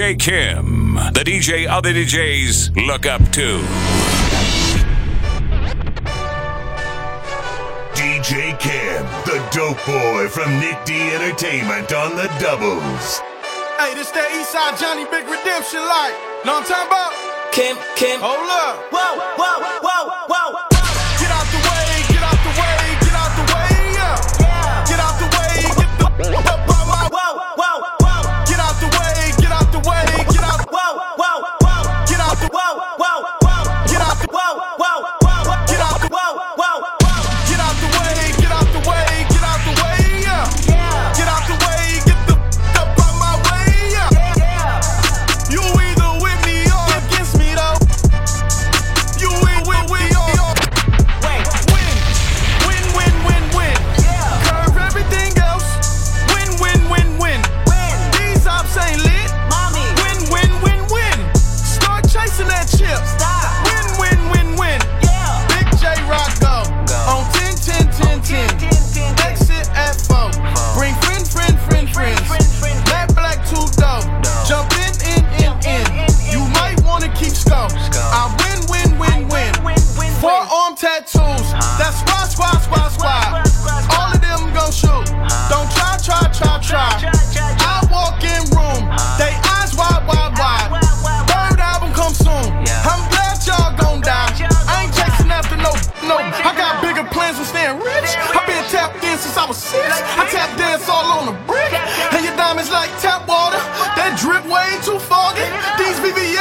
DJ Kym, the DJ other DJs look up to. DJ Kym, the dope boy from NickDee Entertainment on the doubles. Hey, this that Eastside Johnny Big Redemption like. Know what I'm talking about? Kym, Kym. Hold up. Whoa, whoa, whoa, whoa. Get out the way, get out the way, get out the way, yeah. Get out the way, get the up Whoa, whoa, whoa.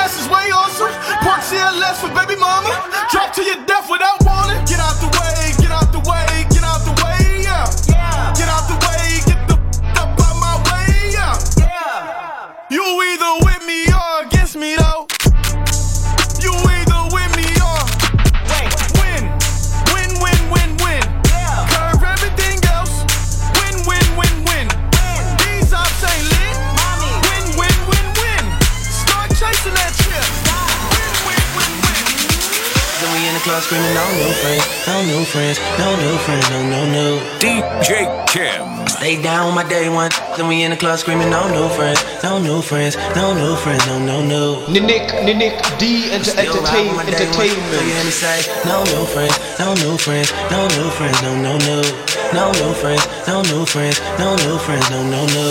VVS is way awesome. Park CLS for baby mama. Drop to your death without warning. Screaming, no new friends, no new friends, no new friends, no, no, no. DJ Kym. Stay down with my day one. Then we in the club screaming, no new friends, no new friends, no new friends, no, no, no. Nick, Nick D enter, Still ride with entertain, my. So you entertainment. hear me say, no new friends, no new friends, no new friends, no, no, no. No new friends, no new friends, no new friends, no, no, no.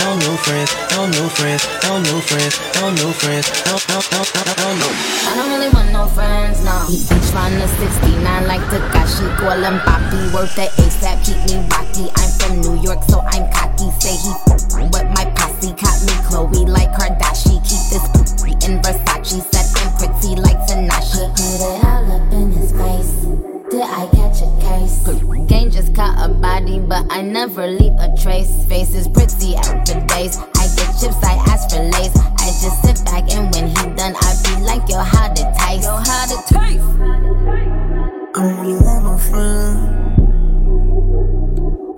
No new friends, no new friends, no new friends, no new friends, no, no, no, no, no, no. I don't really want no friends, no. He bitch run the 69 like Tekashi, call him Poppy. Work the ASAP, keep me rocky. I'm from New York, so I'm cocky. Say he but my posse caught me Chloe like Kardashian. Keep this p- in Versace. Said I'm pretty like Tanashi. Put it all up in his face. Did I catch a case? Gang caught a body, but I never leave a trace. Face is pretty out for days. I get chips, I ask for lace. I just sit back and when he done, I be like, yo, how to taste? Yo, how to taste? I don't really want no friend.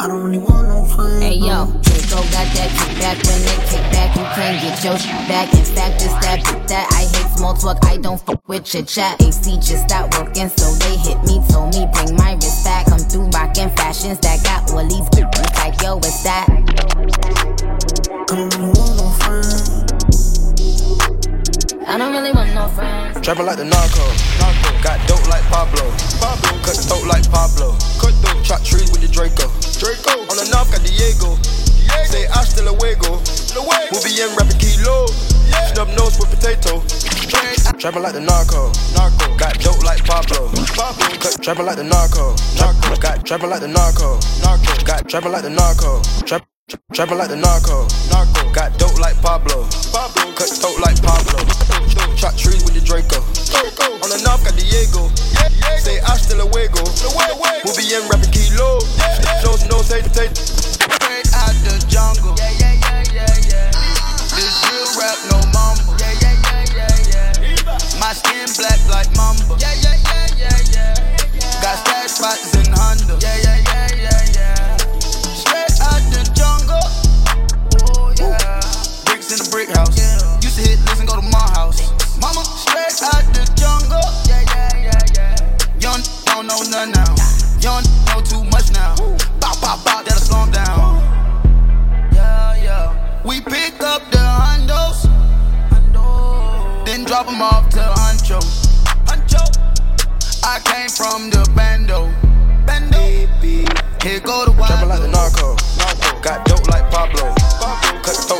I don't really want no friend. Hey yo, Draco got that kickback when they kick back. You can't get your shit back. In fact, it's that bit that I hate small talk. I don't fuck with chit chat. AC just stopped working, so they hit me. Told me bring my wrist back. Come through rockin' fashions that got all these bitches like yo, what's that? I don't really want no friend. I don't really want no friends. Trapping like the narco. Got dope like Pablo. Cut dope like Pablo. Cut dope. Chop trees with the Draco. Draco. On the knob got Diego. Say hasta luego. We'll be in rapping kilo. Snub nose with potato. Trapping like the narco. Narco. Got dope like Pablo. Pablo. Cut. Trapping like the narco. Narco. Got trapping like the narco. Narco. Got trapping like the narco. Trap. Trapping like the narco. Narco. Got dope like Pablo. Pablo. Cut dope like Pablo. Chop trees with the Draco. On the knob got Diego. Say hasta luego. We'll be in rapping kilo. Nose, nose, hate, hate. Straight out the jungle. Yeah, yeah, yeah, yeah, yeah. This real rap, no mumble. Yeah, yeah, yeah, yeah, yeah. My skin black like mamba. Yeah, yeah, yeah, yeah, yeah. Got stash spots in Honda. Drop him off to Ancho. Huncho. I came from the bando. Bando. Here go the wild. Trapping like the narco. narco. Got dope like Pablo. Pablo. Cut throat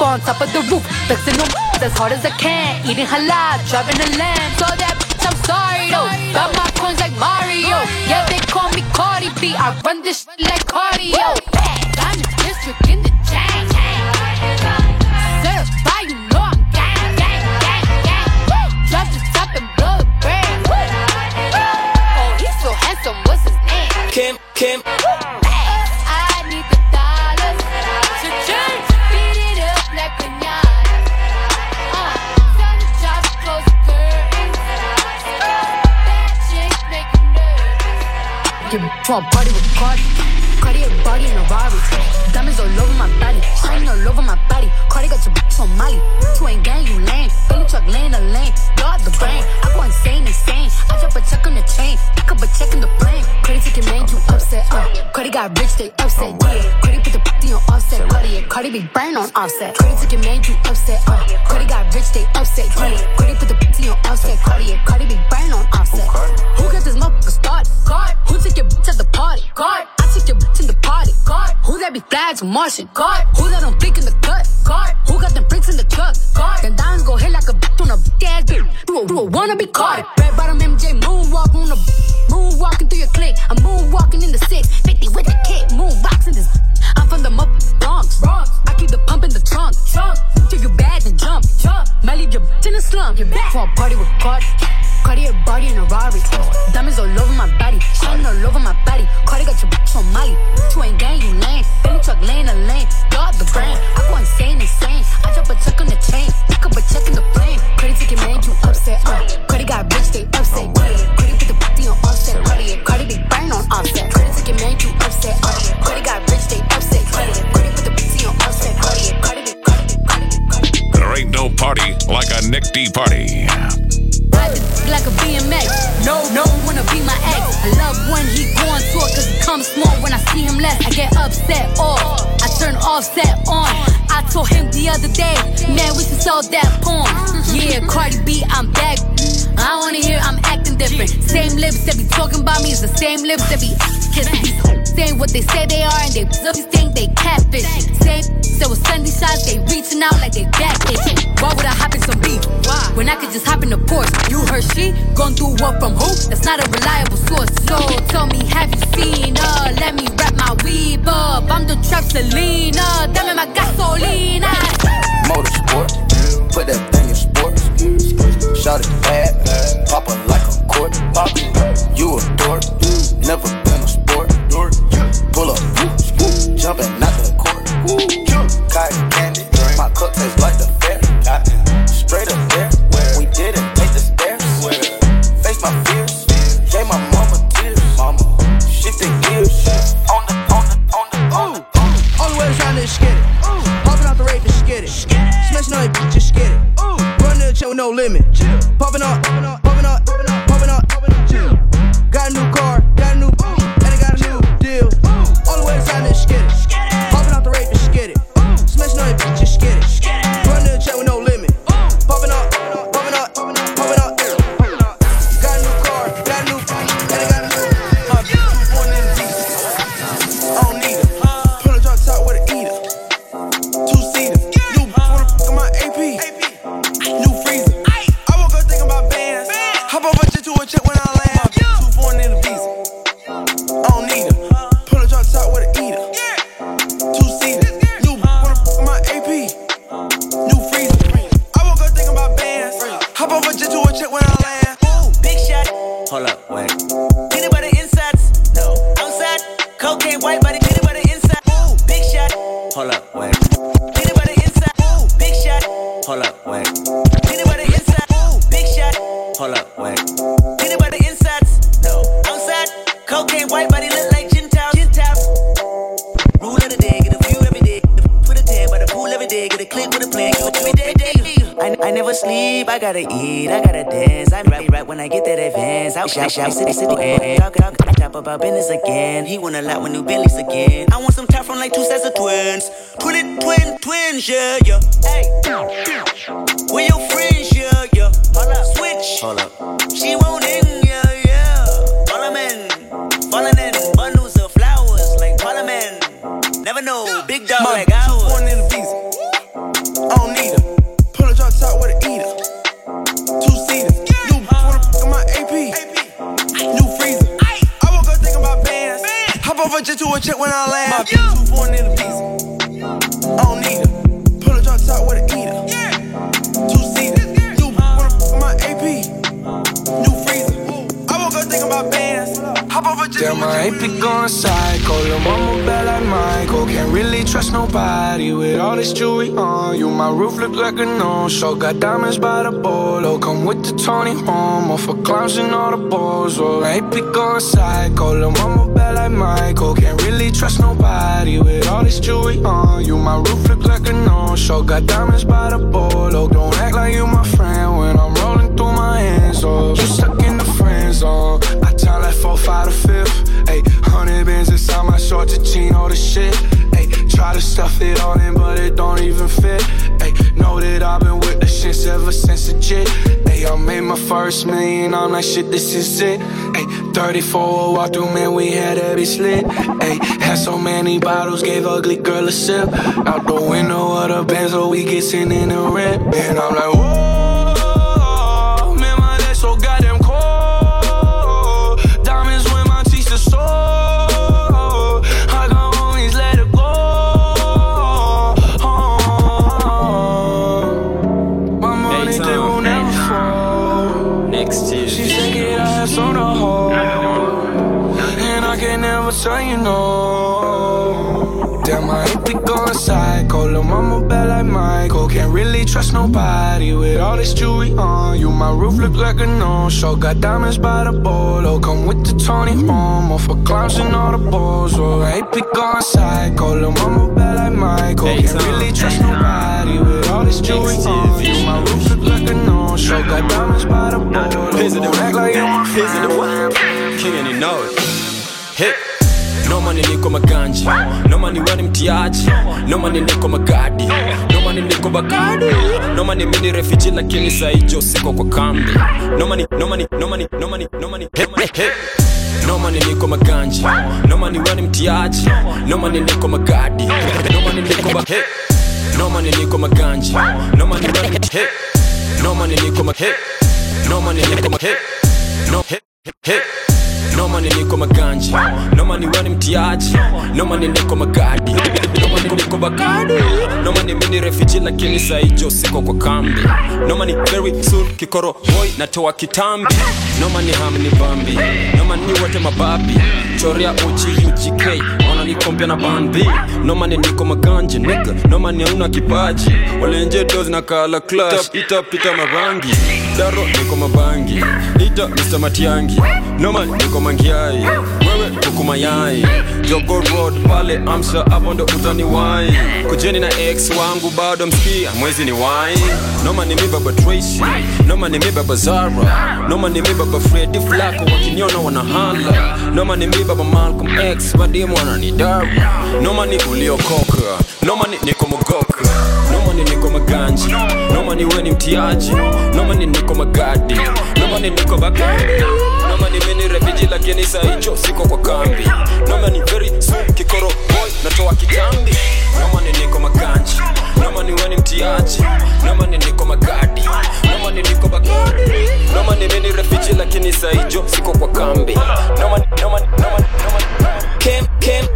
on top of the roof, flexing them as hard as I can, eating halal, driving a lamb. So that bitch, I'm sorry though. Got my coins like Mario, yeah they call me Cardi B. I run this shit like cardio. I'm the district in the chain. Certified, you know I'm gang, gang, gang, gang. Woo! Drop the top and blow the brand. Oh, he's so handsome, what's his name? Kym, Kym. To a party with Cardi. Cardi a body in a Rari. Diamonds all over my body, shining all over my body. Cardi got your bitch on Molly. You ain't gang, you lame. Billy truck laying the lane. Dog the brain. I go insane, insane. I drop a check on the chain. Pick up a check in the plane. Cardi ticket man, you upset. Uh. Cardi got rich, they upset. Yeah. Cardi put the p on Offset. Cardi. Cardi be brain on Offset. Cardi Martian? God. Party. Like a BMX. No, no wanna be my ex. I love when he go on tour, cause he comes small when I see him less. I get upset off. I turn Offset on. I told him the other day, man, we should sell that porn. Yeah, Cardi B, I'm back. I wanna hear I'm acting different. Same lips that be talking about me is the same lips that be kissing. Saying what they say they are and they think they catfish. Same that was Sunday shots, they reaching out like they back itch. Why would I hop in some beef? Why? When I could just hop in the Porsche. You heard she gone through what from who? That's not a reliable source. So tell me, have you seen her? Let me wrap my weave up. I'm the trap Selena. Dame my gasolina. Motorsport, put that thing in sports. Shot it bad, pop her like a court. Pop you a dork, never been a sport. Pull up, jumping out the court. Cotton candy, my cup tastes check advance. I shop, shop, city, city, and talk, talk, talk about business again. He want a lot with new Bentleys again. I want some top from like two sets of twins. Twin, twin, twins, yeah, yeah. Hey, where your friends, yeah, yeah. Hold up, switch. Hold up. She won't in, yeah, yeah. Parliament, falling in bundles of flowers like Parliament. Never know, big dog like check when I land. My bitch too foreign in visa. Ain't be going psycho. your mama bad like Michael. Can't really trust nobody with all this jewelry on you. My roof look like a no-show. Got diamonds by the bolo. Come with the Tony Romo for clowns and all the balls. Oh, I ain't be going psycho. your mama bad like Michael. Can't really trust nobody with all this jewelry on you. My roof look like a no-show. Got diamonds by the bolo. Don't act like you my friend when I'm rolling through my hands. Oh, you stuck in the friend zone. I time like four, five to fifth. Hundred bands inside my shorts, a jean, all the shit. Ayy, try to stuff it all in, but it don't even fit. Ayy, know that I've been with the shits ever since legit. Ayy, I made my first million, I'm like, shit, this is it. Ayy, 34 walk through, man, we had every slit. Ayy, had so many bottles, gave ugly girl a sip. Out the window of the Benz, so we get sitting in the rent. And I'm like, whoa, tell you know. Damn, I ain't be going psycho. Lil' mama bad like Michael. Can't really trust nobody with all this jewelry on you. My roof look like a no-show. Got diamonds by the bolo. Come with the Tony Romo for clowns and all the balls. Oh, I ain't be going psycho. Lil' mama bad like Michael. Can't really trust nobody with all this jewelry on you. My roof look like a no-show. Got diamonds by the bolo. Act like you my friend. King and you know it. Hey. No money niko maganji No money wani mtiaji No money niko magadi No money niko bagadi No money mini refugee lakini saijo siko kwa kambi No money, no money, no money, no money, no money, hey, hey, hey. No money niko maganji No money wani mtiaji No money niko magadi No money niko ba hey. No money niko maganji No money wani hey. No money niko ma hey. No money niko ma hey. No hey, hey, noma niliko maganji noma niwani mtiaji. Noma niliko magadi. Noma niliko bakadi noma mini refiji lakini saijo siko kwa kambi. Noma very soon kikoro boy natoa kitambi. Noma ni bambi. Noma wote mababi. Chorea uji ujk ona nikompya na bandi noma niko maganji nika noma auna kipaji. Walenje dozi na kala clash. Itapita marangi daro niko mabangi. Ita mr matiangi. Noma niko mangiai Wewe kuku mayai Jogo road pale Amsha hapo ndo utani wai Kujeni na ex wangu bado mskia mwezi ni wai Noma ni mi baba Tracy Noma ni mi baba Zara. Noma ni mi baba Freddy Flacco wakiniona wanahala. Noma ni mi baba Malcolm X madimu wananidara. Noma ni uliokoka Noma ni niko Noma ni niko maganji Noma ni weni mtiaji. Noma ni niko magadi Noma ni niko bagadi Noma ni mini refugee lakini hicho siko kwa kambi. Noma ni very soon kikoro boy natoa kitambi. Noma ni niko makanji. Noma ni we mtiaji. Noma ni niko magadi. Noma ni niko bagadi Noma ni mini refiji lakini saijo siko kwa kambi. Noma noma noma noma ni Kim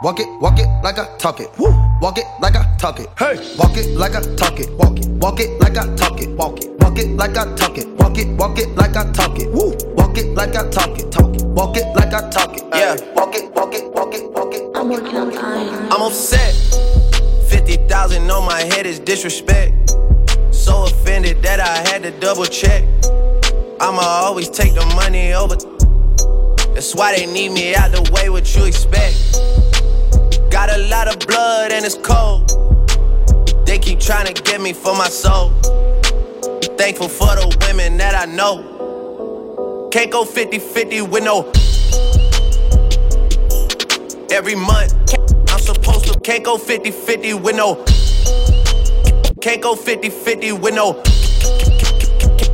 Walk it, walk it like I talk it. Walk it like I talk it. Hey, walk it like I talk it. Walk it, walk it like I talk it. Walk it, walk it like I talk it. Walk it, walk it like I talk it. Walk it like I talk it. Talk it. Walk it like I talk it. Yeah. Walk it, walk it, walk it, walk it. I'm working on time. I'm upset. 50,000 on my head is disrespect. So offended that I had to double check. I'ma always take the money over. That's why they need me out the way, what you expect. Got a lot of blood and it's cold. They keep trying to get me for my soul. Thankful for the women that I know. Can't go 50 50 with no. Every month, I'm supposed to. Can't go 50 50 with no. Can't go 50 50 with no.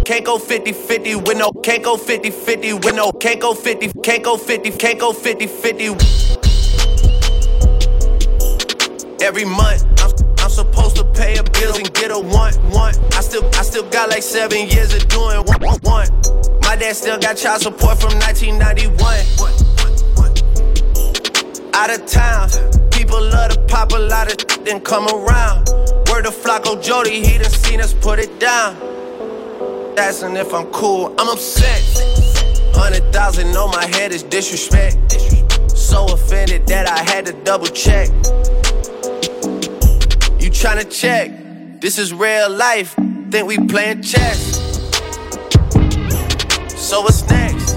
Can't go 50 50 with no. Can't go 50 50 with no. Can't go 50. Can't go 50. Can't go 50 50. Every month, I'm, I'm supposed to pay a bills and get a one one. I still I still got like seven years of doing one one. My dad still got child support from 1991. Out of town, people love to pop a lot of then come around. Word of Flacco Jody, he done seen us put it down. Asking if I'm cool, I'm upset. Hundred thousand on my head is disrespect. So offended that I had to double check. Tryna check? This is real life. Think we playing chess. So what's next?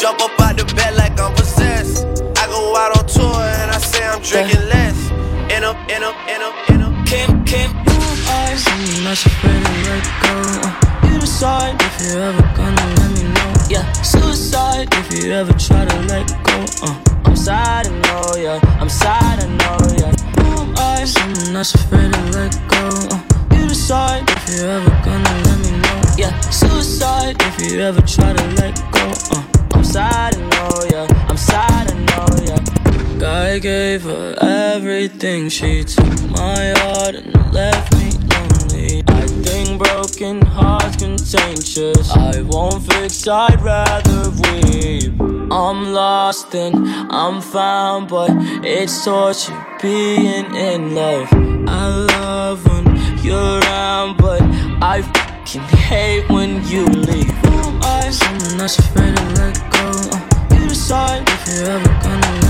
Jump up out the bed like I'm possessed. I go out on tour and I say I'm drinking less. In a, in a, in a, in a. Kym, Kym. I'm not afraid to let go. You decide if you're ever gonna let me know. Yeah, suicide if you ever try to let go. Uh, I'm sad, I know, yeah. I'm sad, I know, yeah. Boom eyes. I'm not afraid to let go. Uh, you decide if you're ever gonna let me know. Yeah, suicide if you ever try to let go. Uh, I'm sad, I know, yeah. I'm sad, I know, yeah. God gave her everything. She took my heart and left me I think broken hearts contagious. I won't fix, I'd rather weep. I'm lost and I'm found, but it's torture being in love. I love when you're around, but I fucking hate when you leave. I'm not afraid to let go. You decide if you're ever gonna.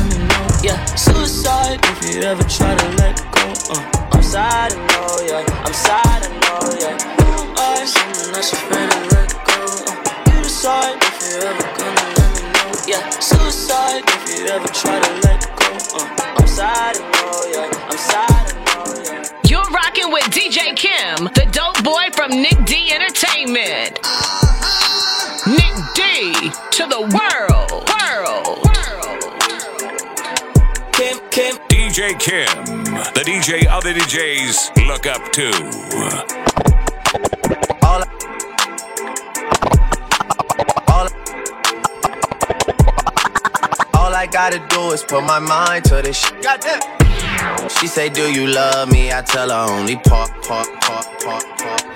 Yeah, suicide if you ever try to let go. Uh, I'm sad, I know, yeah. I'm sad, I know, yeah. I'm not afraid to let go. Uh, you decide if you're ever gonna let me know. Yeah, suicide if you ever try to let go. Uh, I'm sad, I know, yeah. I'm sad, I know, yeah. You're rocking with DJ Kym, the dope boy from NickDee Entertainment. Nick D to the world. World. Kym, Kym. DJ Kym, the DJ other DJs look up to. All, all, all I gotta do is put my mind to this shit. Goddamn. She say, Do you love me? I tell her only part, part, part, part, part.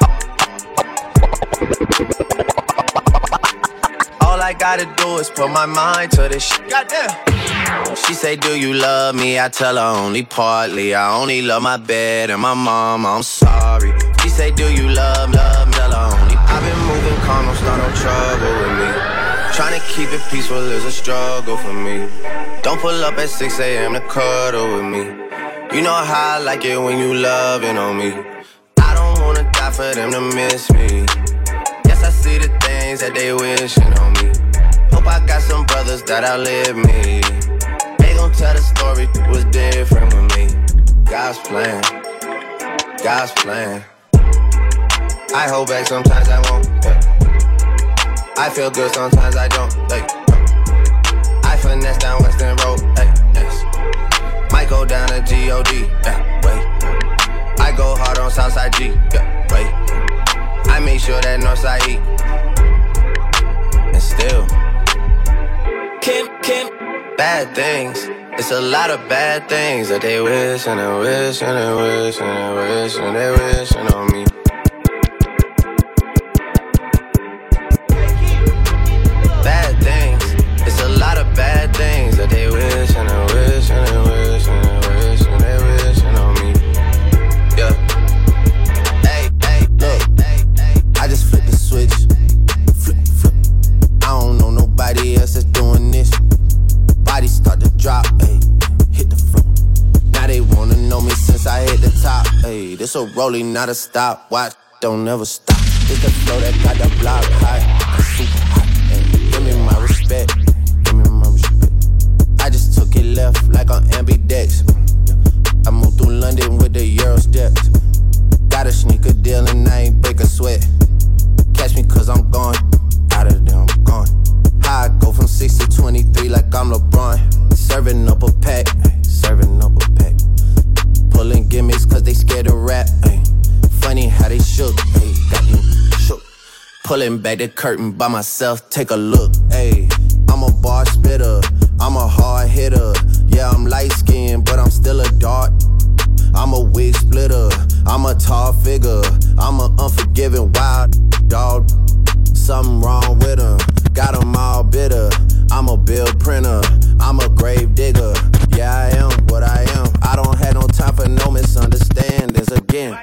All I gotta do is put my mind to this shit. Goddamn. She say, Do you love me? I tell her only partly. I only love my bed and my mom. I'm sorry. She say, Do you love, love, tell her only. I've been moving calm, don't start no trouble with me. Trying to keep it peaceful is a struggle for me. Don't pull up at 6 a.m. to cuddle with me. You know how I like it when you loving on me. I don't wanna die for them to miss me. Yes, I see the things that they wishing on me. Hope I got some brothers that outlive me. Story was different with me. God's plan, God's plan. I hold back sometimes I won't. Yeah. I feel good sometimes I don't. Like, I finesse down Weston Road. Like, yes. Might go down to God. Yeah, wait. I go hard on Southside G. Yeah, wait. I make sure that Northside E. And still, Kym, Kym, bad things. It's a lot of bad things that they wish and they wish and they wish and they wish and they wish on me. This a rolling, not a stop. Watch, don't never stop. This the flow that got the block hot. Super hot. Hey, give me my respect. Give me my respect. I just took it left like on ambidex. I moved through London with the Euro steps. Got a sneaker deal and I ain't break a sweat. Catch me cause I'm gone. Out of there, I'm gone. I go from 6 to 23 like I'm LeBron. Serving up a pack, serving up a pack. Pulling back the curtain by myself, take a look. Hey, I'm a bar spitter, I'm a hard hitter. Yeah, I'm light skinned, but I'm still a dart. I'm a wig splitter, I'm a tall figure. I'm an unforgiving wild dog. Something wrong with him, got him all bitter. I'm a bill printer, I'm a grave digger. Yeah, I am what I am. I don't have no time for no misunderstandings again.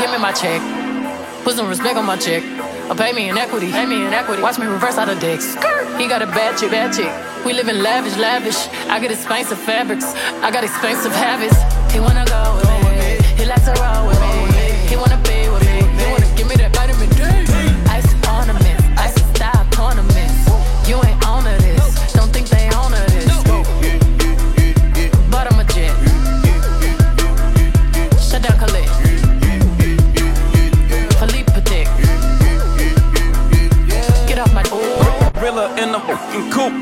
Give me my check. Put some respect on my check. Or pay me in equity. Pay me in equity. Watch me reverse out of dicks. He got a bad chick, bad chick. We live in lavish, lavish. I get expensive fabrics. I got expensive habits. He wanna go with me. He likes to roll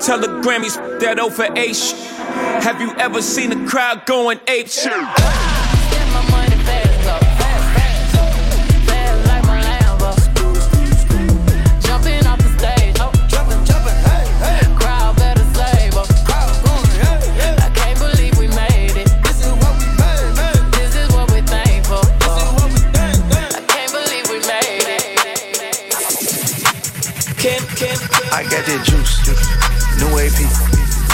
Tell the Grammys that over H. Have you ever seen a crowd going ape shit? I can't believe we made it. This is what we made, made. This is what we're thankful for. This is what we think, think. I can't believe we made it. Kym, Kym, I got that juice, AP.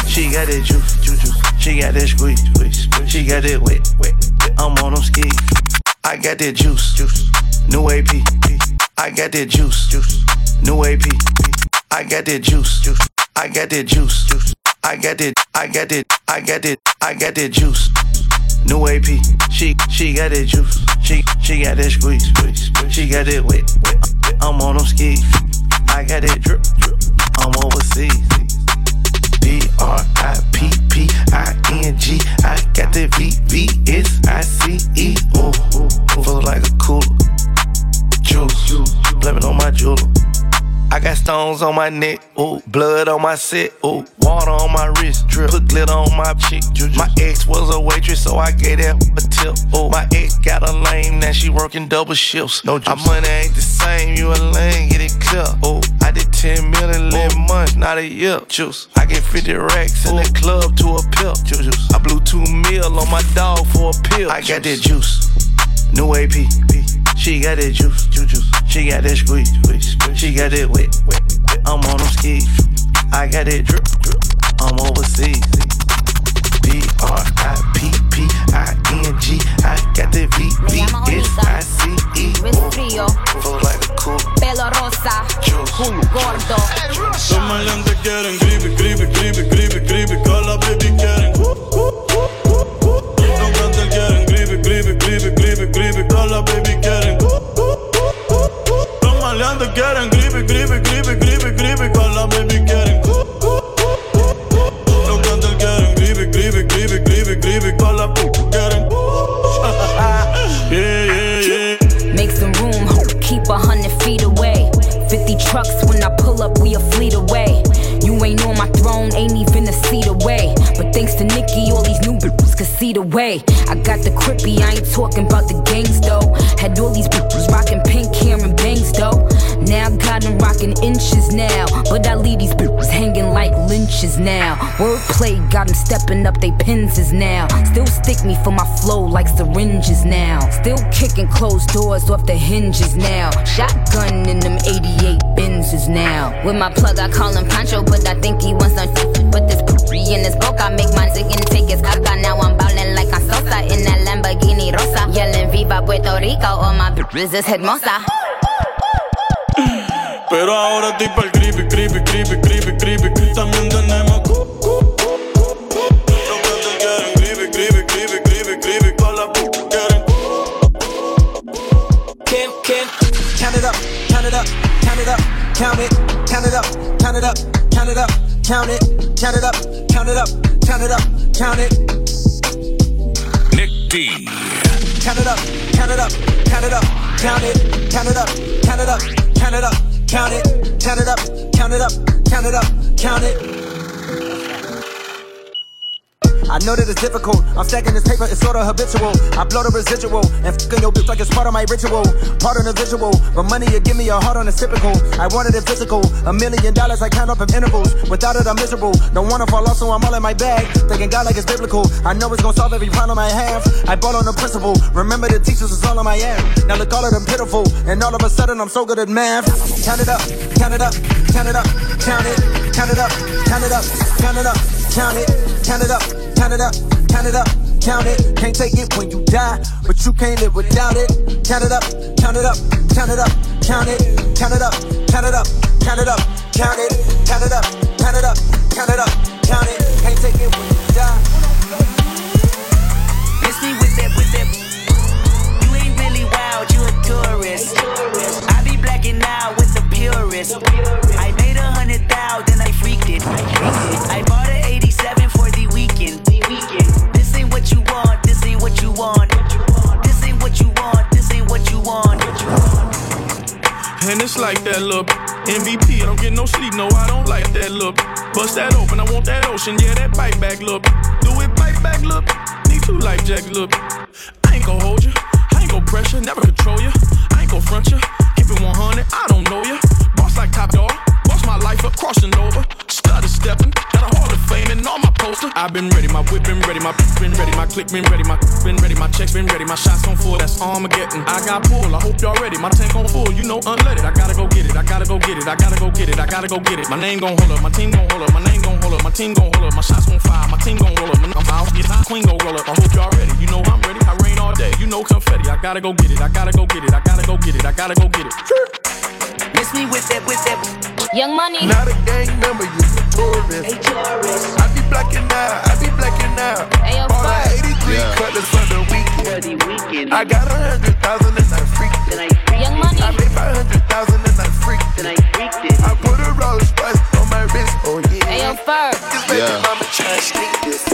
She got that juice, juice, juice. She got that squeeze. She got that wet, wet. I'm on them skis. I got that juice, juice. New AP. I got that juice, juice. New AP. I got that juice, juice. I got that juice, juice. I got that, I got that, I got that, I got that juice. New AP. She, she got that juice. She, she got that squeeze, squeeze, squeeze. She got that wet, wet. I'm on them skis. I got that drip, drip. I'm overseas. D R I P P I N G. I got that V V S I C E. Ooh, feel like a cooler. Juice, blame it on my jeweler. I got stones on my neck, ooh, blood on my set, ooh, water on my wrist, drip, put glitter on my cheek. My ex was a waitress, so I gave that a tip. Ooh, my ex got a lame, now she working double shifts. No juice. My money ain't the same, you a lame, get it clear. Ooh, I did 10 million in months, not a year. Juice, I get 50 racks in the club to a pill. Juice, I blew two mil on my dog for a pill. I got that juice, new AP. She got that juice, juice, juice. She got that squeeze, squeeze, squeeze. She got that wet, wet, wet. I'm on them skis. I got that drip, drip. I'm overseas. B R I P P I N G. I got that V V S I C E. frío, Feel like a cool pelo rosa, gordo. Los maleantes quieren creepy, creepy, creepy, creepy, creepy, me for my flow like syringes now. Still kicking closed doors off the hinges now. Shotgun in them 88 Benzes now. With my plug, I call him Pancho, but I think he wants some Put this pre in his book, I make my zig and take his caca. Now I'm ballin' like a Sosa in that Lamborghini Rosa. Yelling Viva Puerto Rico, all my bitches is hermosa. Pero ahora estoy pa'l gripe, gripe, gripe, gripe, gripe, gripe. También tenemos count it, count it up, count it up, count it up, count it, count it up, count it up, count it up, count it. Nick D. Count it up, count it up, count it up, count it, count it up, count it up, count it up, count it, count it up, count it up, count it up, count it. I know that it's difficult. I'm stacking this paper, it's sorta habitual. I blow the residual and fucking your bitch like it's part of my ritual. Part of the visual, but money you give me a heart on it's typical. I wanted it physical. A million dollars I count up in intervals. Without it, I'm miserable. Don't wanna fall off, so I'm all in my bag. Thinking God like it's biblical. I know it's gonna solve every problem I have. I bought on the principle. Remember the teachers is all on my ass. Now look all of them pitiful, and all of a sudden I'm so good at math. Count it up, count it up, count it up, count it, count it up, count it up, count it up, count it, count it up, count it up, count it up, count it. Can't take it when you die, but you can't live without it. Count it up, count it up, count it up, count it, count it up, count it up, count it up, count it, count it up, count it up, count it up, count it. Can't take it when you die. Miss me with that, with that. You ain't really wild, you a tourist. I be blacking out with the purist. I made a hundred thou, then I freaked it. I And it's like that look. MVP, I don't get no sleep, no, I don't like that look. Bust that open, I want that ocean, yeah, that bite back look. Do it bite back look. Need two life jacks look. I ain't gon' hold you, I ain't gon' pressure, never control you. I ain't gon' front you, keep it 100, I don't know you. Boss like top dog, life crossing over. Started stepping, got a hall of fame and all my poster. I've been ready, my whip been ready, my been ready, my click been ready, my been ready, my checks been ready, my shots on full, that's Armageddon. I got pull, I hope y'all ready, my tank on full, you know unleaded. I gotta go get it, I gotta go get it, I gotta go get it, I gotta go get it. My name gon' hold up, my team gon' hold up, my name gon' hold up, my team gon' hold up, my shots gon' fire, my team gon' roll up, I'm out, get hot, queen gon' roll up. I hope y'all ready, you know I'm ready, I rain all day, you know confetti. I gotta go get it, I gotta go get it, I gotta go get it, I gotta go get it. Miss me with that, with that. Young money. Not a gang member, you a tourist. I be blacking out, I be blacking out. All the 83 cutlass for the weekend. weekend. I got a hundred thousand and I freaked it. Young money. I made five hundred thousand and I freaked it. I put a Rolls Royce on my wrist, oh yeah. Ayo, Ferg. This baby Yeah. mama tryna sneak this.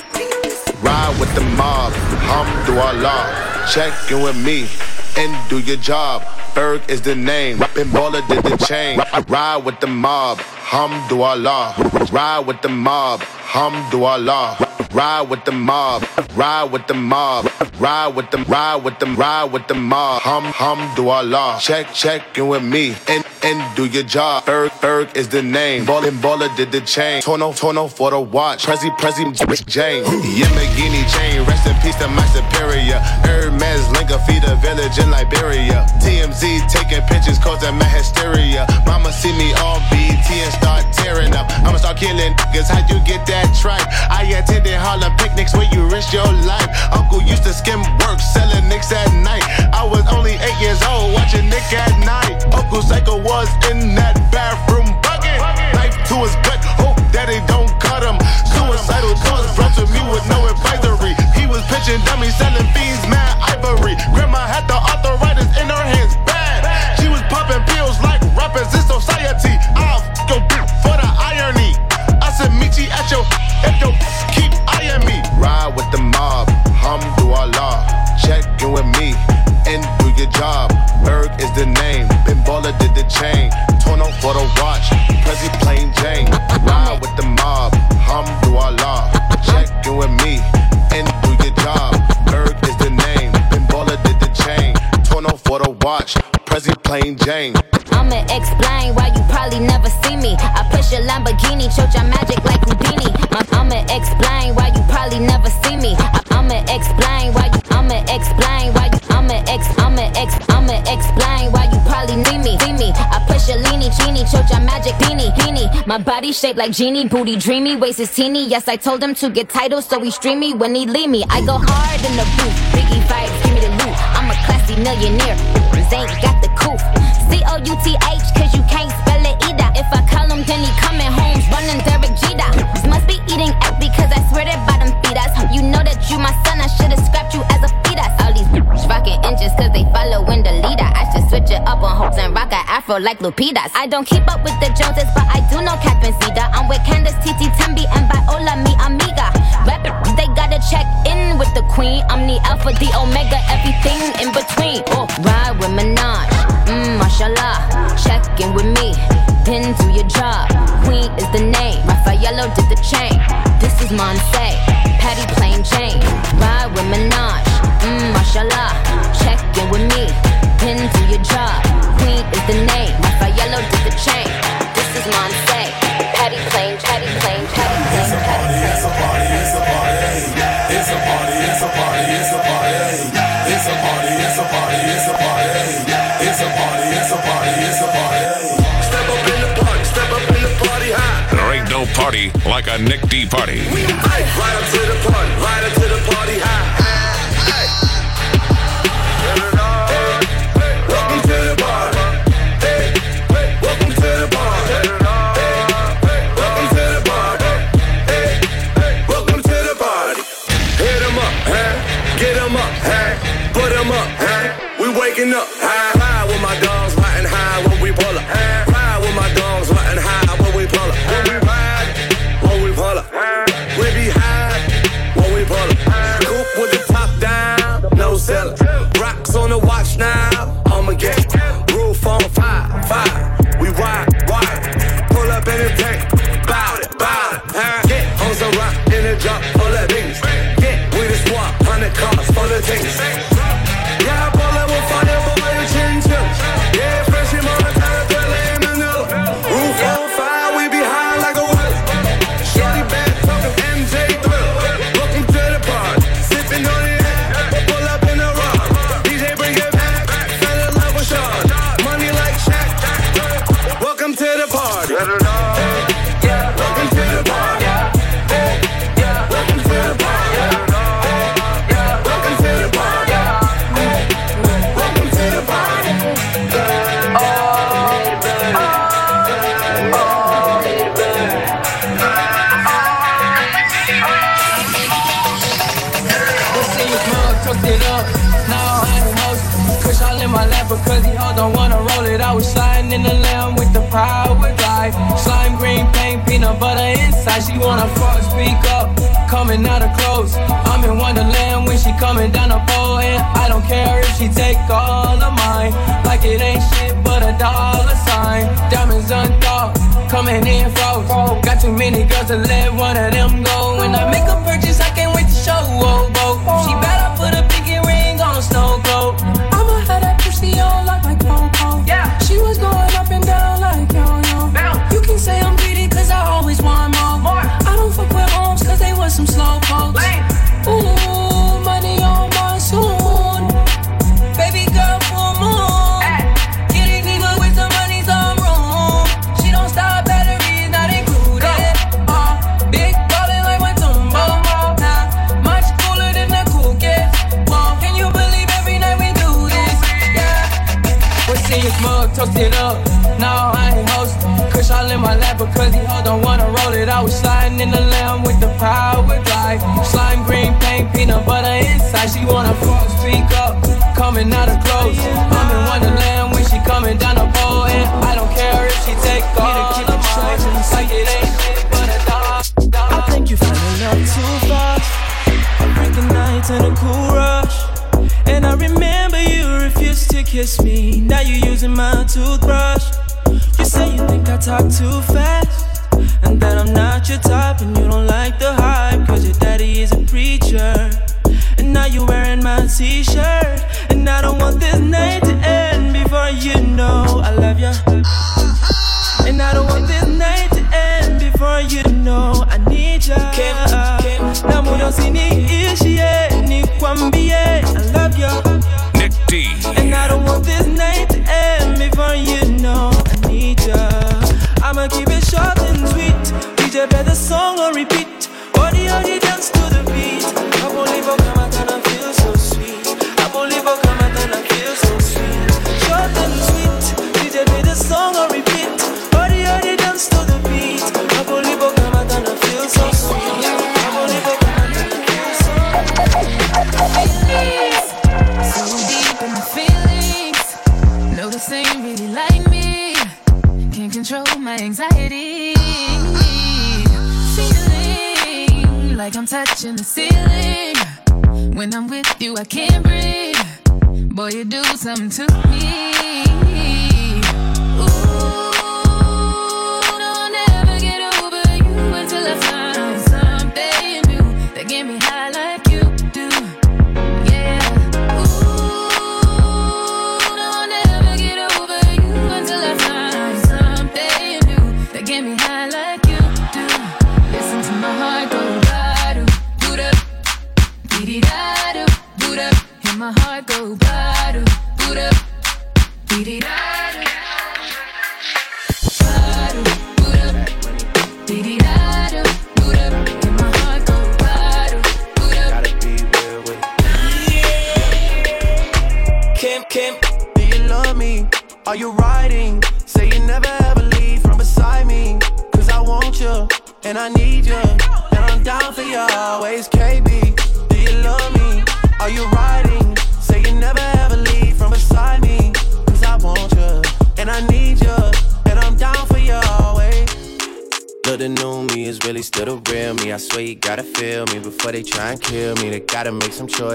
Ride with the mob, Alhamdulillah. Check in with me and do your job. Ferg is the name. Rapping baller did the chain. Ride with the mob, Alhamdulillah. Ride with the mob, Alhamdulillah. Ride with the mob, ride with the mob, ride with them, ride with them, ride with the mob. Hum, Alhamdulillah. Check, check in with me and and do your job. Ferg, Ferg is the name. Ballin' baller did the chain. Tono, Tono for the watch. Prezi, Prezi, Jane. Yamborghini chain. Rest in peace to my superior. Hermes Linka feed a village in Liberia. TMZ taking pictures causing my hysteria. Mama see me on BT and start tearing up. I'ma start killing niggas. How you get that tripe? I attended Harlem picnics where you risk your life. Uncle used to skim work selling nicks at night. I was only eight years old watching Nick at night. Uncle Psycho was in that bathroom bugging. Knife to his gut, hope that they don't cut him. Suicidal thoughts brought to me with no advisory. He was pitching dummies, selling fiends, mad ivory. Grandma had the arthritis in her hands, bad. She was popping pills like rappers in society. I'll. Chain. Torn off for the watch. Prezi plain Jane. Ride with the mob. Hamdulillah. Check in with me and do your job. Ferg is the name. Ben baller did the chain. Torn off for the watch. Prezi plain Jane. I'ma explain why you probably never see me. I push a Lamborghini, choke your magic like Houdini. I'ma explain why you probably never see me. I'ma explain why you. I'ma explain me. I push a leanie, genie, your magic beanie, beanie. My body shaped like genie, booty dreamy, waist is teeny. Yes, I told him to get titles, so he stream me when he leave me. I go hard in the booth, Biggie vibes, give me the loot. I'm a classy millionaire, ain't got the coupe. C O U T H, cause you can't spell it either. If I call him, then he coming home, running Derek Jeter. Must be eating ass because I swear that bottom feed us. You know that you my son, I should've scrapped you as a fetus. All these rocking inches cause they following the leader. Switch it up on hopes and rock a afro like Lupitas. I don't keep up with the Joneses, but I do know Captain Cedar. I'm with Candace, Titi, Tembi, and Viola, mi amiga. Rappers, they gotta check in with the queen. I'm the alpha, the omega, everything in between. Oh, ride with Minaj, mmm, mashallah. Check in with me, then do your job. Queen is the name, Raffaello did the chain. This is Monse, Patty plain Jane. Ride with Minaj, mmm, mashallah. Check in with me, pin to your jaw. Queen is the name. Raffaello did the chain. This is Monse. Patty plain, patty plain, patty plain, patty plain. It's a party, it's a party, it's a party. It's a party, it's a party, it's a party. It's a party, it's a party, it's a party. It's a party, it's a party, it's a party. Step up in the party, step up in the party high. There ain't no party like a NickDee party. We right, right up to the party, right up to the party high. Peanut butter inside. She wanna fuck, speak up. Coming out of clothes. I'm in Wonderland when she coming down the pole. And I don't care if she take all of mine. Like it ain't shit but a dollar sign. Diamonds unthought, coming in froze. Got too many girls to let one of them go. When I make a purchase, I can't wait to show. Whoa, whoa. She better some slow folks. Ooh, money on my soon. Baby girl, full moon. Get it nigga with some money, some room. She don't stop, batteries not included. Uh, big ballin' like my tumbo. Nah, much cooler than the cool kids. Well, can you believe every night we do this? Yeah. What's in your mug, toast it up. Now I ain't host. Kush all in my lap because he don't wanna inside, she wanna fuck, speak up. Coming out of clothes. I'm in Wonderland when she coming down the pole. And I don't care if she take all of mine. Like it ain't shit, but a dollar. I think you're falling up too fast. I break night in a cool rush. And I remember you refused to kiss me. Now you're using my toothbrush. You say you think I talk too fast. And that I'm not your type, and you don't like the hype. Cause you wearing my t shirt. And I don't want this night to end before you know I love you. And I don't want this night to end before you know I need you. Na moyo siniishie nikwambie I love you. Nick D. And I don't want this night to end before you know I need you. I'ma keep it short and sweet. DJ play the song on repeat. Some to me.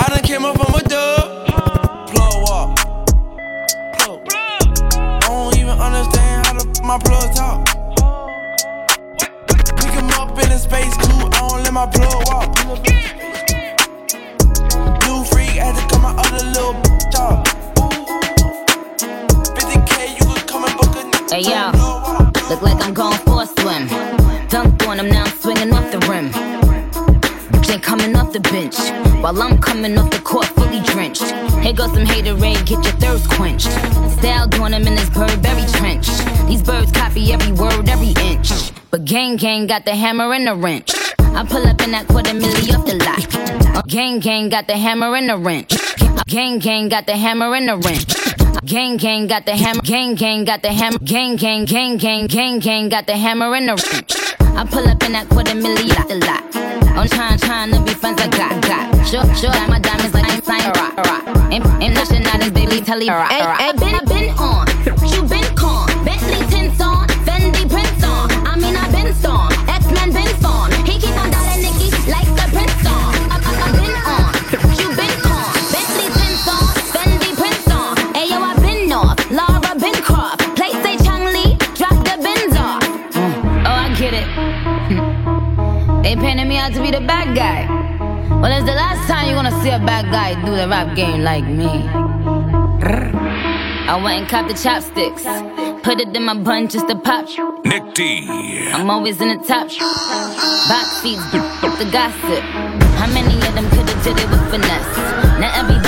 I done came up from a dub. Plug walk. Plug. I don't even understand how the my plug talk. Pick him up in a space coupe. I don't let my plug walk. New freak had to cut my other little bitch off. 50k, you could come and book a Hey yo, look like I'm going for a swim. Dunked on him, now I'm swinging off the rim. Bitch ain't coming off the bench. While I'm coming off the court fully drenched. Here goes some haterade, get your thirst quenched. Style doing him in this Burberry trench. These birds copy every word, every inch. But gang gang got the hammer and the wrench. I pull up in that quarter milli off the lot. Gang gang got the hammer and the wrench. Gang gang got the hammer and the wrench. Gang gang got the hammer. Gang gang got the hammer. Gang gang gang gang gang gang got the hammer and the wrench. I pull up in that quarter milli off the lot. I'm trying, trying to be friends. I got, got. Sure, sure. Like my diamonds like I'm sign rock, rock. Nothing out this baby tell you rock, rock. Hey, hey, been, been on. You been They painted me out to be the bad guy. Well, it's the last time you're gonna see a bad guy do the rap game like me. I went and copped the chopsticks. Put it in my bun just to pop. NickDee. I'm always in the top. Box seats, the gossip. How many of them could've did it with finesse? Now everybody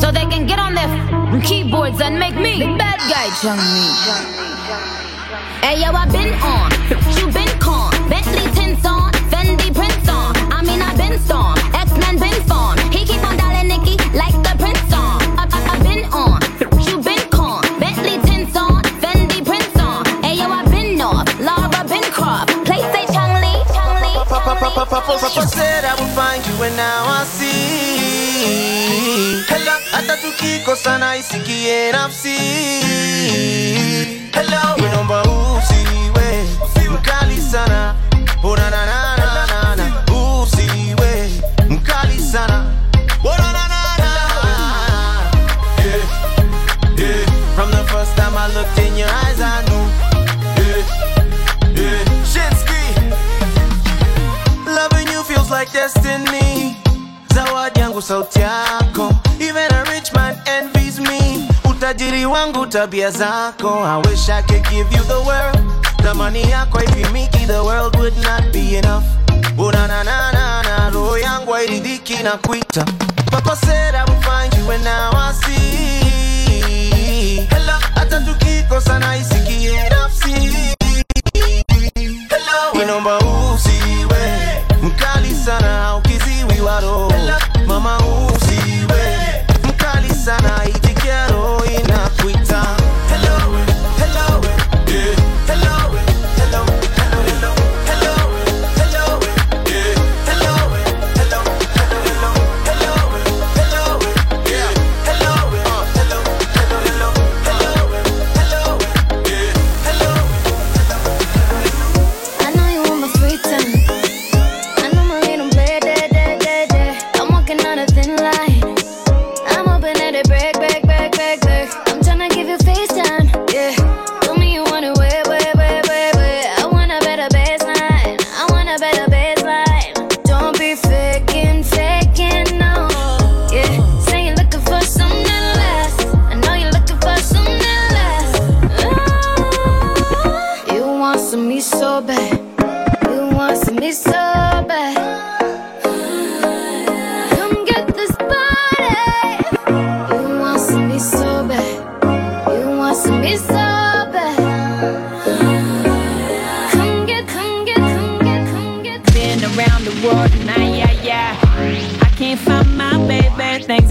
So they can get on their f- keyboards and make me the bad guy, Chung Me. Hey yo, I been on, you been con, Bentley tints on, Fendi prints on. I mean I been storm, X-Men been formed. He keep on dialing Nicky like the prince on. I, I, I been on, you been con, Bentley tints Fendi prints on. Hey yo, I been north, Lara been Croft. Play say Chun-Li, Chung Lee, Chung Lee. Papa said I would find you and now I see Hello, hata tukikosana isikie nafsi. Hello, inomba usiwe mkali sana. Oh na na na na na na. Usiwe sana. Na na na na From the first time I looked in your eyes I knew. Loving you feels like destiny. Zawadi yangu sauti yako. Even a rich man envies me. Utajiri wangu tabia zako. I wish I could give you the world. Thamani yako ipimiki the world would not be enough. Oh, na na na na na, roho yangu airidhiki na kuita. Papa said I will find you and now I see. Hello, hata tukikosana isikie nafsi. Inomba usiwe mkali sana ukiziwi roho mama usiwe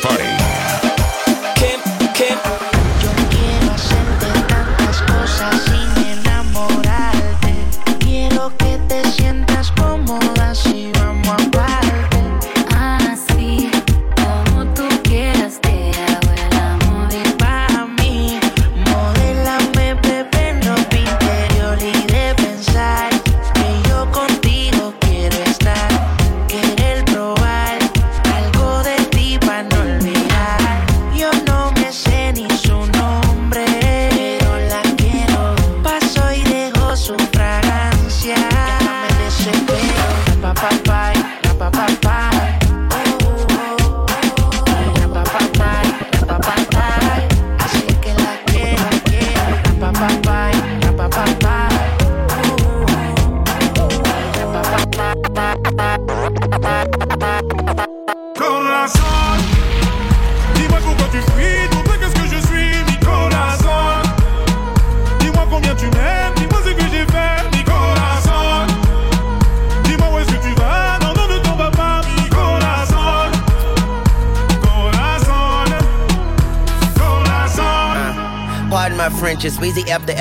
Party.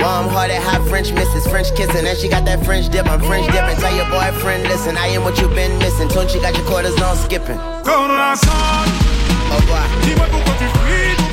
Mom hard at hot French misses, French kissing, and she got that French dip. I'm French dipping. Tell your boyfriend, listen, I am what you've been missing. Tune, you got your quarters on skipping. Oh, boy.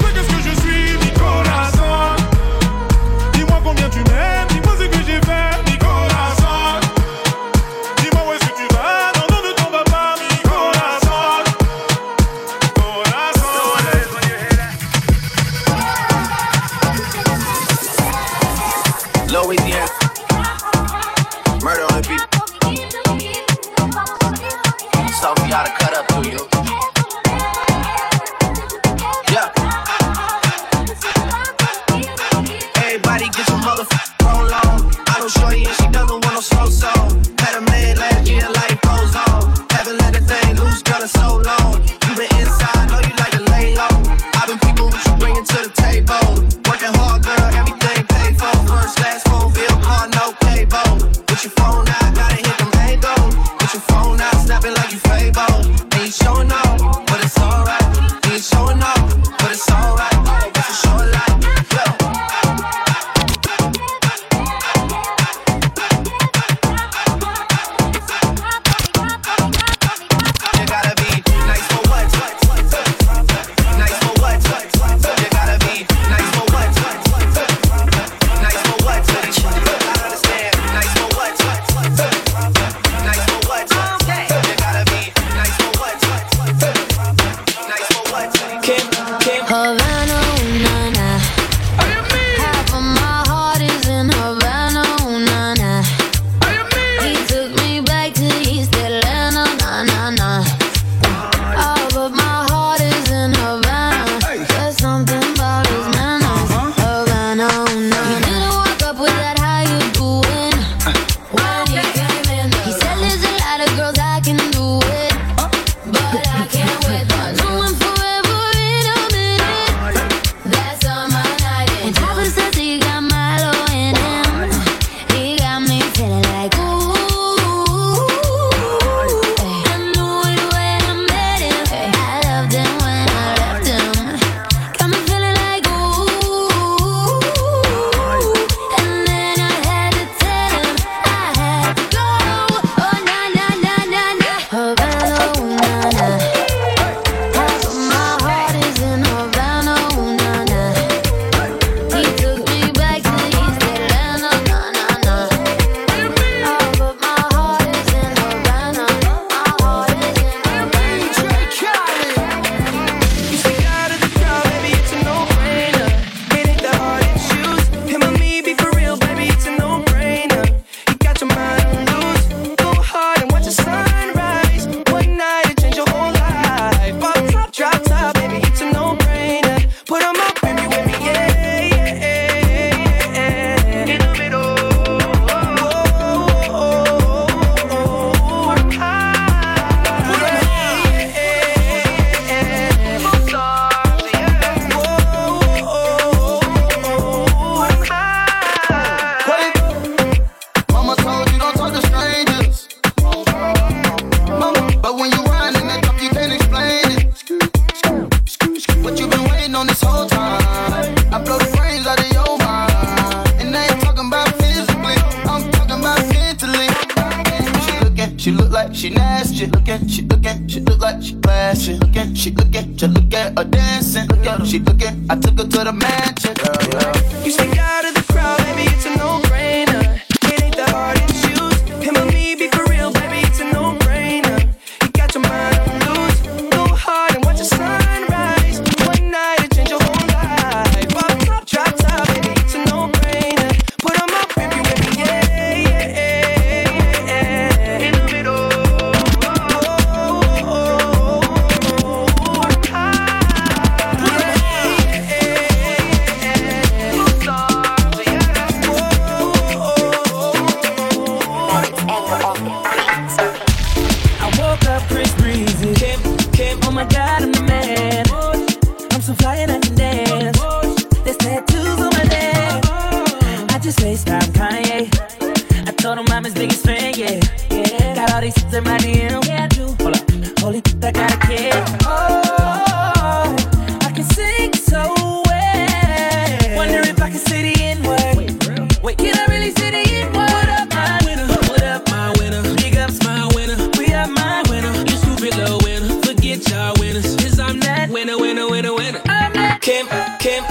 Yeah. yeah. Got all these hits in my DM. Yeah, I do. Hold up. Holy, I got a kid. Oh, I can sing so well. Wonder if I can say the N word. Wait, can I really say the N word? What up, my winner? What up, my winner? Big ups, my winner. We are my winner. You stupid little winner. Forget y'all winners. Cause I'm that winner, winner, winner, winner. I'm that Kim, Kim,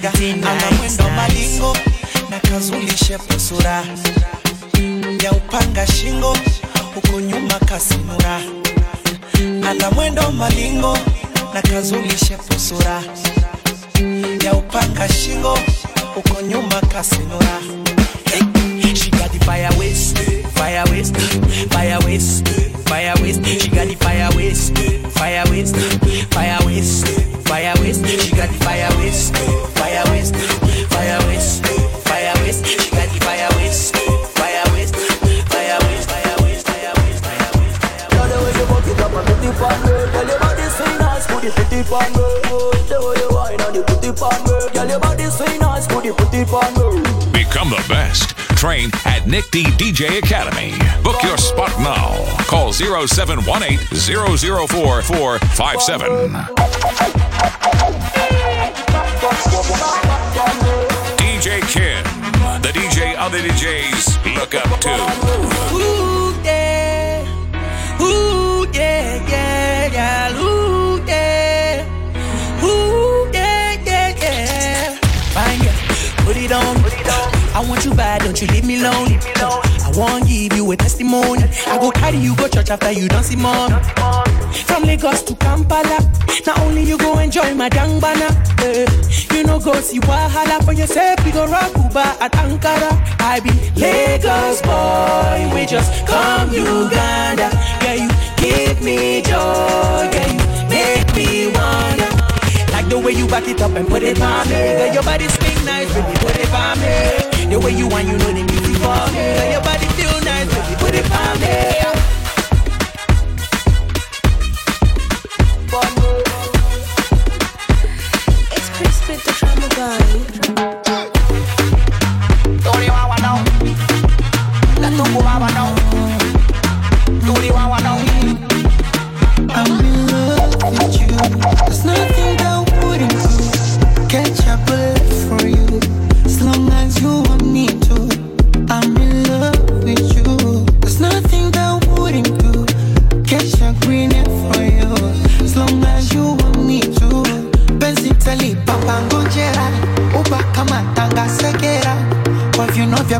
swear ana mwendo malingo na kazulishe posura. Ya upanga shingo huko nyuma kasimura. Ana mwendo malingo na kazulishe posura. Ya upanga shingo huko nyuma kasimura. She got the fire waste, fire waste, fire waste, fire waste. She got the fire waste, fire waste, fire waste, fire waste. She got the fire Become the best. Train at NickDee DJ Academy. Book your spot now. Call 0718 004 457. DJ Kym, the DJ other DJs look up to. It on, on. I want you bad, don't you leave me alone. I want give you a testimony. I go carry you go church after you don't see mom. From Lagos to Kampala, not only you go enjoy my dangbana, eh. you know go see Wahala for yourself. You go rock Cuba at Ankara. I be Lagos boy, we just come Uganda. Yeah, you give me joy, yeah, you make me wonder. Like the way you back it up and put it on me. Girl, your body me. The way you want, you know the music for me. Girl, your body feel nice, baby, put it on me. It's Chris with the drama guy.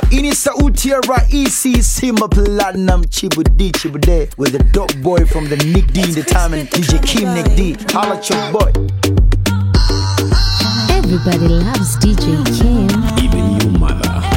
Club. Ini Sautiera EC Simba Platinum Chibude Chibude with the dope boy from the NickDee the time and DJ Kym Nick D. Holla at your boy. Everybody loves DJ Kym. Even you, mother.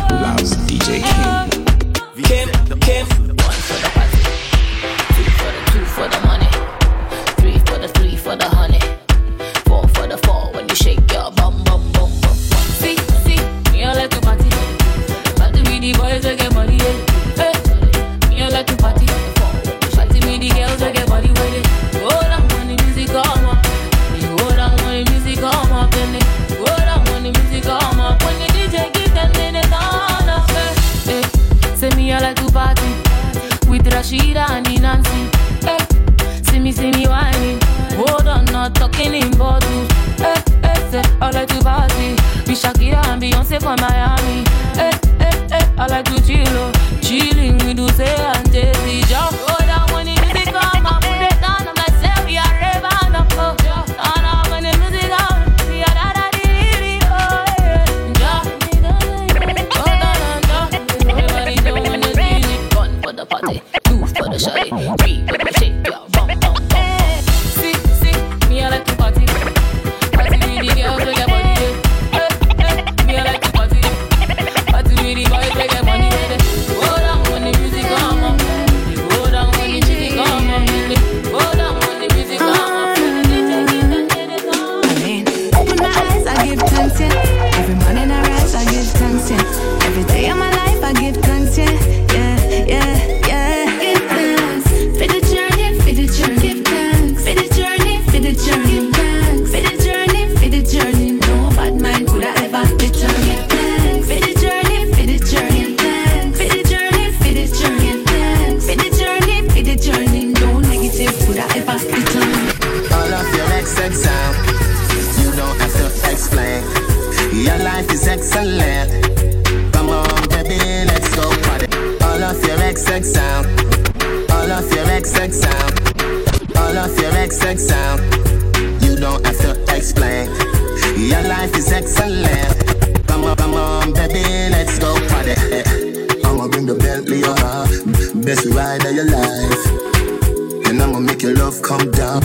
love come down.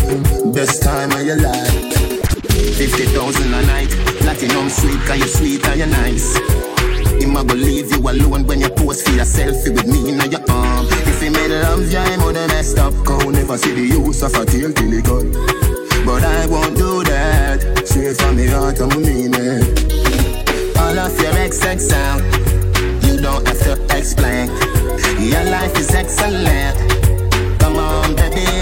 Best time of your life. 50,000 a night. Platinum sweet, cause you sweet and you nice. Him I go leave you alone when you pose for yourself with me in your arm. If he made love, yeah, him would have messed up. Cause never see the use of a tail till he gone. But I won't do that. Straight from the heart, I'm mean it. All of your XX out. You don't have to explain. Your life is excellent. Come on, baby.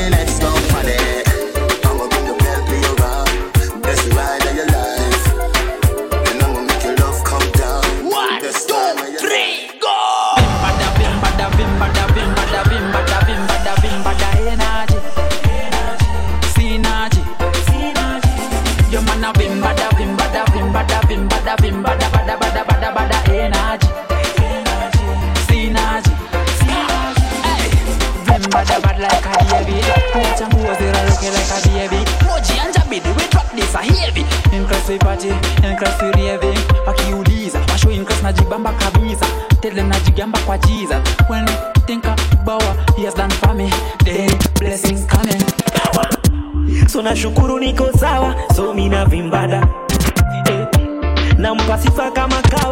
sipaje nklasirieve akiuliza washo inklas najibamba kabisa. Tele najigamba kwa jiza. When think bawa he has done for me then blessings coming. Power. So nashukuru niko sawa so mina vimbada eh, nampa sifa kama kawa.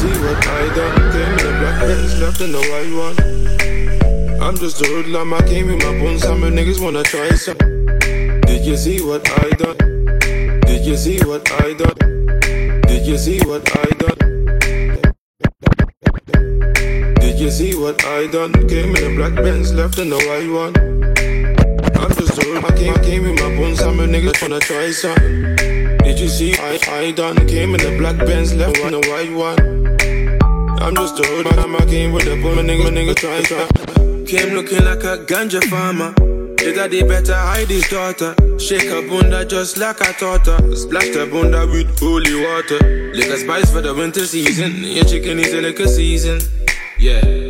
See what I done? Came in the black pants, left in the white one. I'm just a hoodlum, I came in my bones, some niggas wanna try some. Did you see what I done? Did you see what I done? Did you see what I done? I done? Came in a black Benz, left in the white one. I'm just a hood, I came, I came in my bones, some niggas wanna try some. Did you see I, I done? Came in a black Benz, left in the white one. I'm just a hood, man. I came with the boom, my nigga, my nigga try, try. Came looking like a ganja farmer. His daddy better hide his daughter. Shake her bunda just like taught her. Splash the bunda with holy water. Lick a spice for the winter season. Your chicken is a liquor season. Yeah.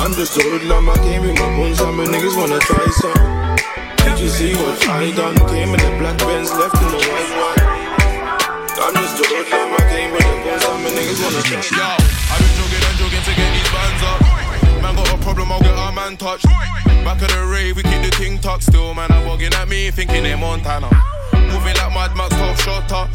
I'm just a hoodlum, I came in my bones, some niggas wanna try some. Did you see what I done? Came in the black Benz, left in the white one. I'm just a hoodlum, I came in the bones, some niggas wanna try some. Yo, I've been jogging and jogging to get these bands up. Man got a problem, I'll get our man touched. Back of the rave, we keep the ting tucked still. Man, I'm walking at me, thinking they're Montana. Moving like Mad Max, top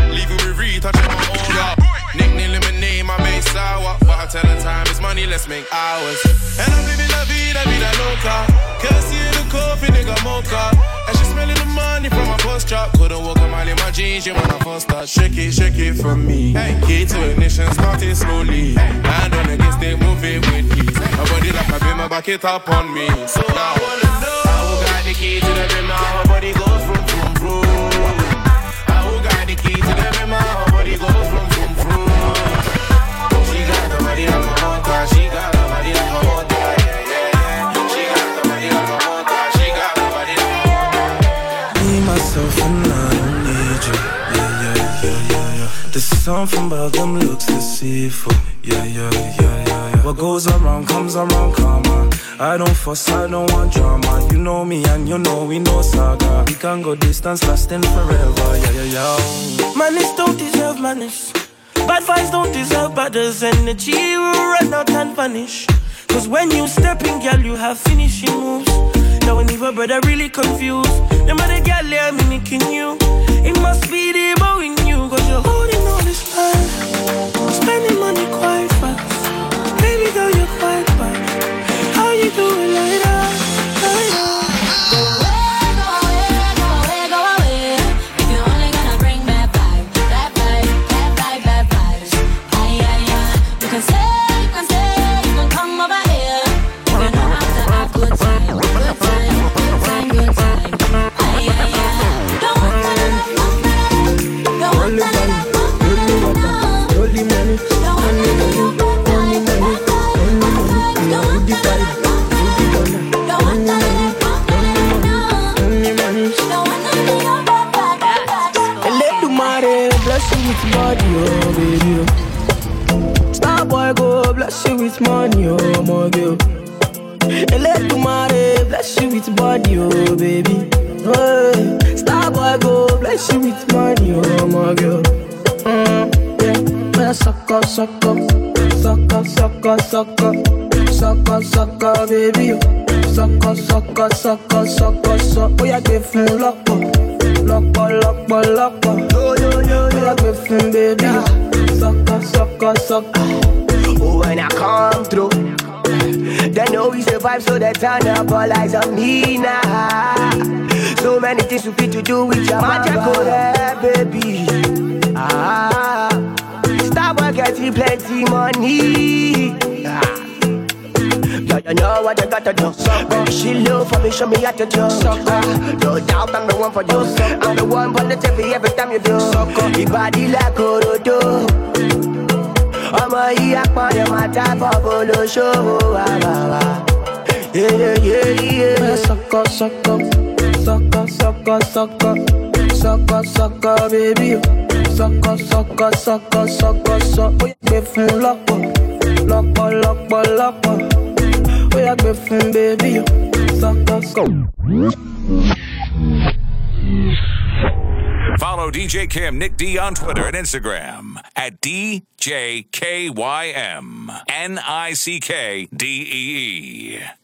shorter. Leaving with Reed, touching my own up. Nickname my base sour. But I tell the time it's money, let's make hours. And I'm living la vida, vida loca. Can't see the coffee, nigga mocha. And she smelling the money from my post drop. Couldn't walk a mile in my jeans, you when I first start. Shake it, shake it for me. Key to ignition, start it slowly. Hand on against it, move it with ease. My body like a beamer, back it up on me. So now, I wanna know. Who got the key to the rim body goes from vroom vroom. She got the body like a motor. She got the body like a motor. Myself, and I don't need you. Yeah, yeah, yeah, yeah. There's something about them looks deceitful. Yeah, yeah, yeah. What goes around comes around, karma. I don't fuss, I don't want drama. You know me and you know we know saga. We can go distance, lasting forever. Yeah, yeah, yeah. Manners don't deserve manners. Bad vibes don't deserve batters. Energy will run out and vanish. Cause when you step in, girl, you have finishing moves. Now when even brother really confused. No matter girl, me making you. It must be the bow you. Cause you're holding all this time. Spending money quite fast. Baby girl, you're quite. How you do it? Bó ló ṣòwò wà wà wà. Sọkọ sọkọ sọkọ sọkọ sọkọ sọkọ sọkọ bébí o sọkọ sọkọ sọkọ sọkọ sọ ó yà gbé fún lọ́pọ̀ lọ́pọ̀ lọ́pọ̀ lọ́pọ̀. Ó yà gbé fún bébí o sọkọ sọkọ. Follow DJ Kym Nick D on Twitter and Instagram at DJKYM N I C K D E E.